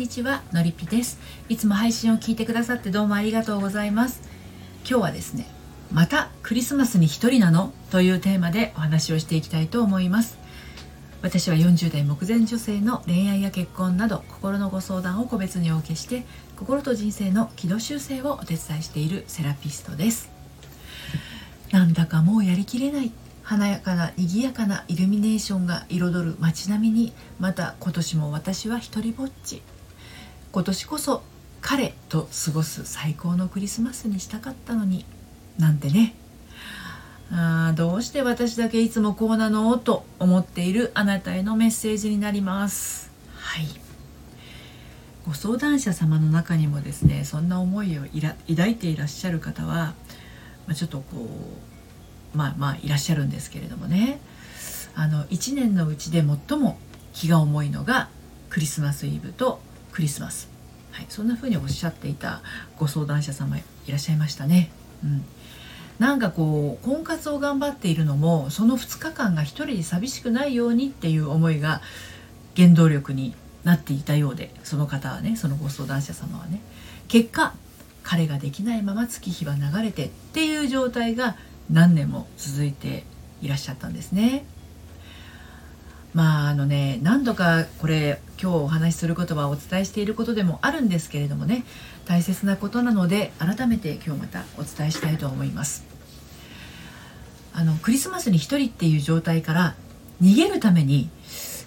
にちはのりぴです。いつも配信を聞いてくださってどうもありがとうございます。今日はですねまたクリスマスに一人なのというテーマでお話をしていきたいと思います。私は40代目前女性の恋愛や結婚など心のご相談を個別にお受けして心と人生の軌道修正をお手伝いしているセラピストです。なんだかもうやりきれない。華やかな賑やかなイルミネーションが彩る街並みにまた今年も私は一りぼっち。今年こそ彼と過ごす最高のクリスマスにしたかったのになんてね。あどうして私だけいつもこうなのと思っているあなたへのメッセージになります。はい。ご相談者様の中にもですねそんな思いを抱いていらっしゃる方は、まあ、ちょっとこうまあまあいらっしゃるんですけれどもね。あの1年のうちで最も気が重いのがクリスマスイブとクリスマス、はい、そんな風におっしゃっていたご相談者様いらっしゃいましたね。うん、なんかこう婚活を頑張っているのもその2日間が一人で寂しくないようにっていう思いが原動力になっていたようでその方はねそのご相談者様はね結果彼ができないまま月日は流れてっていう状態が何年も続いていらっしゃったんですね。まああのね何度かこれ今日お話しすることはお伝えしていることでもあるんですけれどもね大切なことなので改めて今日またお伝えしたいと思います。あのクリスマスに一人っていう状態から逃げるために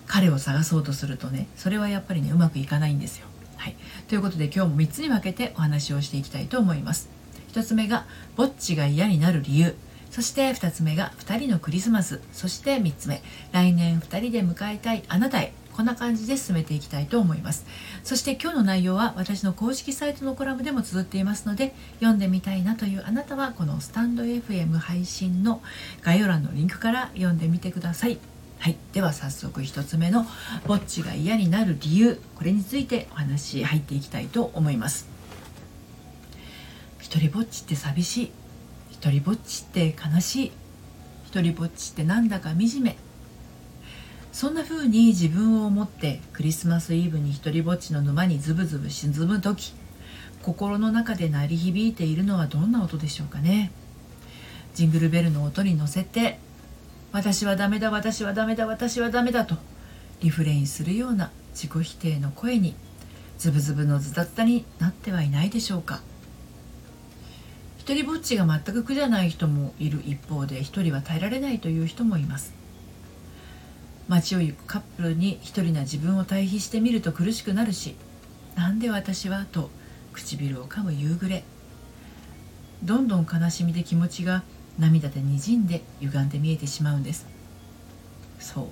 彼を探そうとするとねそれはやっぱりねうまくいかないんですよ。はい、ということで今日も3つに分けてお話をしていきたいと思います。1つ目がぼっちが嫌になる理由そして2つ目が2人のクリスマス。そして3つ目来年2人で迎えたいあなたへ。こんな感じで進めていきたいと思います。そして今日の内容は私の公式サイトのコラムでも綴っていますので読んでみたいなというあなたはこのスタンド FM 配信の概要欄のリンクから読んでみてください。はい、では早速1つ目のぼっちが嫌になる理由。これについてお話入っていきたいと思います。一人ぼっちって寂しい。一人ぼっちって悲しい。一人ぼっちってなんだか惨め。そんな風に自分を思ってクリスマスイブに一人ぼっちの沼にズブズブ沈む時心の中で鳴り響いているのはどんな音でしょうかね。ジングルベルの音に乗せて「私はダメだ私はダメだ私はダメだ」とリフレインするような自己否定の声にズブズブのズタズタになってはいないでしょうか。一人ぼっちが全く苦じゃない人もいる一方で一人は耐えられないという人もいます。街を行くカップルに一人な自分を対比してみると苦しくなるしなんで私はと唇を噛む夕暮れ。どんどん悲しみで気持ちが涙でにじんで歪んで見えてしまうんです。そう。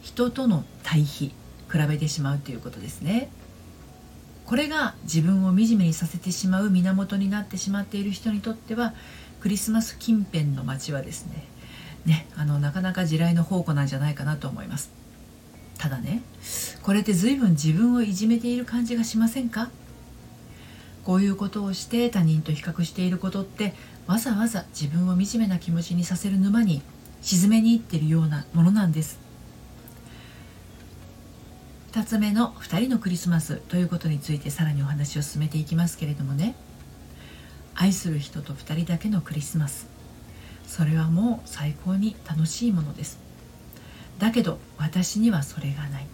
人との対比比べてしまうということですね。これが自分を惨めにさせてしまう源になってしまっている人にとってはクリスマス近辺の街はですねねあのなかなか地雷の宝庫なんじゃないかなと思います。ただねこれって随分自分をいじめている感じがしませんか？こういうことをして他人と比較していることってわざわざ自分を惨めな気持ちにさせる沼に沈めにいってるようなものなんです。2つ目の2人のクリスマスということについてさらにお話を進めていきますけれどもね。愛する人と2人だけのクリスマス。それはもう最高に楽しいものです。だけど私にはそれがない。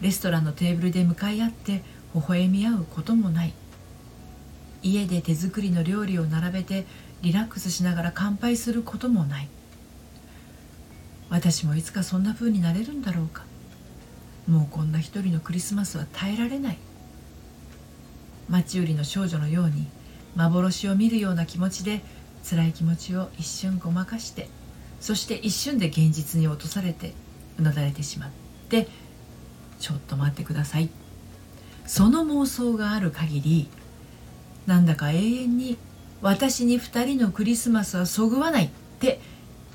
レストランのテーブルで向かい合って微笑み合うこともない。家で手作りの料理を並べてリラックスしながら乾杯することもない。私もいつかそんな風になれるんだろうか。もうこんな一人のクリスマスは耐えられない町売りの少女のように幻を見るような気持ちで辛い気持ちを一瞬ごまかしてそして一瞬で現実に落とされてうなだれてしまってちょっと待ってくださいその妄想がある限りなんだか永遠に私に2人のクリスマスはそぐわないって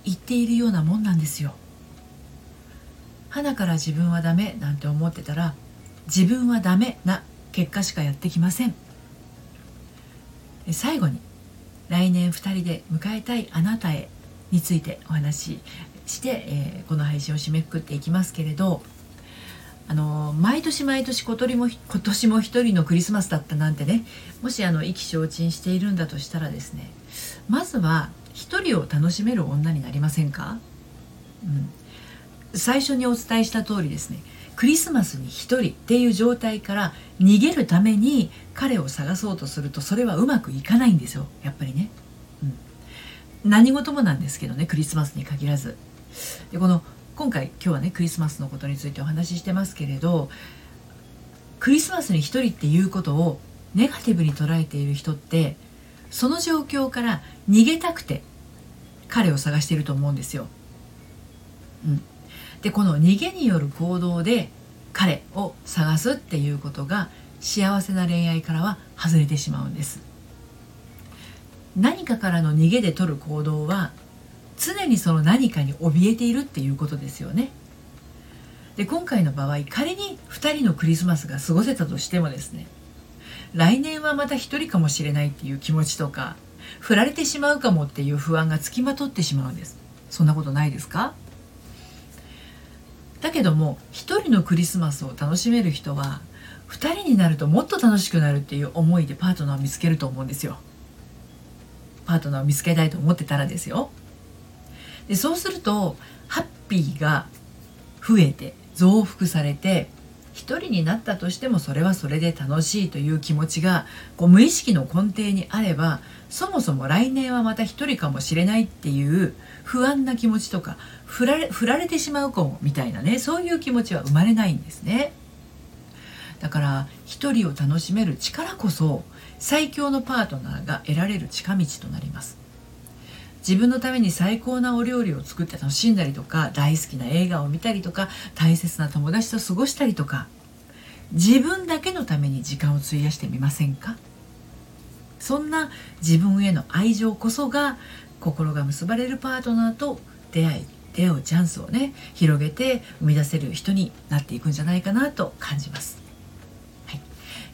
言っているようなもんなんですよ。花から自分はダメなんて思ってたら自分はダメな結果しかやってきません。最後に来年2人で迎えたいあなたへについてお話しして、え、この配信を締めくくっていきますけれどあの毎年毎年今年も今年も一人のクリスマスだったなんてねもしあの意気消沈しているんだとしたらですねまずは一人を楽しめる女になりませんか、うん、最初にお伝えした通りですねクリスマスに一人っていう状態から逃げるために彼を探そうとするとそれはうまくいかないんですよやっぱりね、うん、何事もなんですけどねクリスマスに限らず。でこの今回今日はねクリスマスのことについてお話ししてますけれどクリスマスに一人っていうことをネガティブに捉えている人ってその状況から逃げたくて彼を探していると思うんですよ。うん、でこの逃げによる行動で彼を探すっていうことが幸せな恋愛からは外れてしまうんです。何かからの逃げで取る行動は常にその何かに怯えているっていうことですよね。で今回の場合仮に2人のクリスマスが過ごせたとしてもですね来年はまた1人かもしれないっていう気持ちとか振られてしまうかもっていう不安がつきまとってしまうんですそんなことないですか？だけども一人のクリスマスを楽しめる人は二人になるともっと楽しくなるっていう思いでパートナーを見つけると思うんですよ。パートナーを見つけたいと思ってたらですよ。でそうするとハッピーが増えて増幅されて一人になったとしてもそれはそれで楽しいという気持ちがこう無意識の根底にあればそもそも来年はまた一人かもしれないっていう不安な気持ちとか振られ振られてしまうかもみたいなねそういう気持ちは生まれないんですね。だから一人を楽しめる力こそ最強のパートナーが得られる近道となります。自分のために最高なお料理を作って楽しんだりとか大好きな映画を見たりとか大切な友達と過ごしたりとか自分だけのために時間を費やしてみませんか？そんな自分への愛情こそが心が結ばれるパートナーと出会い出会うチャンスをね広げて生み出せる人になっていくんじゃないかなと感じます。はい、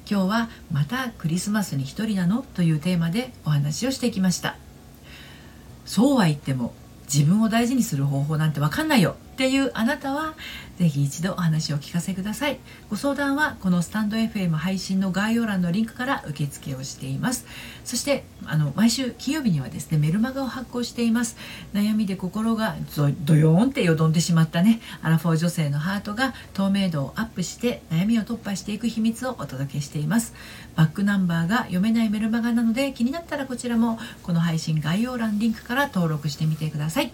今日は「またクリスマスに一人なの?」というテーマでお話をしてきました。そうは言っても自分を大事にする方法なんて分かんないよ。っていうあなたはぜひ一度お話を聞かせください。ご相談はこのスタンド FM 配信の概要欄のリンクから受付をしています。そしてあの毎週金曜日にはですねメルマガを発行しています。悩みで心がドヨーンってよどんでしまったねアラフォー女性のハートが透明度をアップして悩みを突破していく秘密をお届けしています。バックナンバーが読めないメルマガなので気になったらこちらもこの配信概要欄リンクから登録してみてください。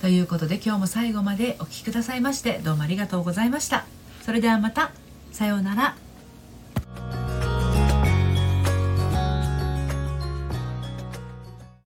ということで今日も最後までお聴きくださいましてどうもありがとうございました。それではまた。さようなら。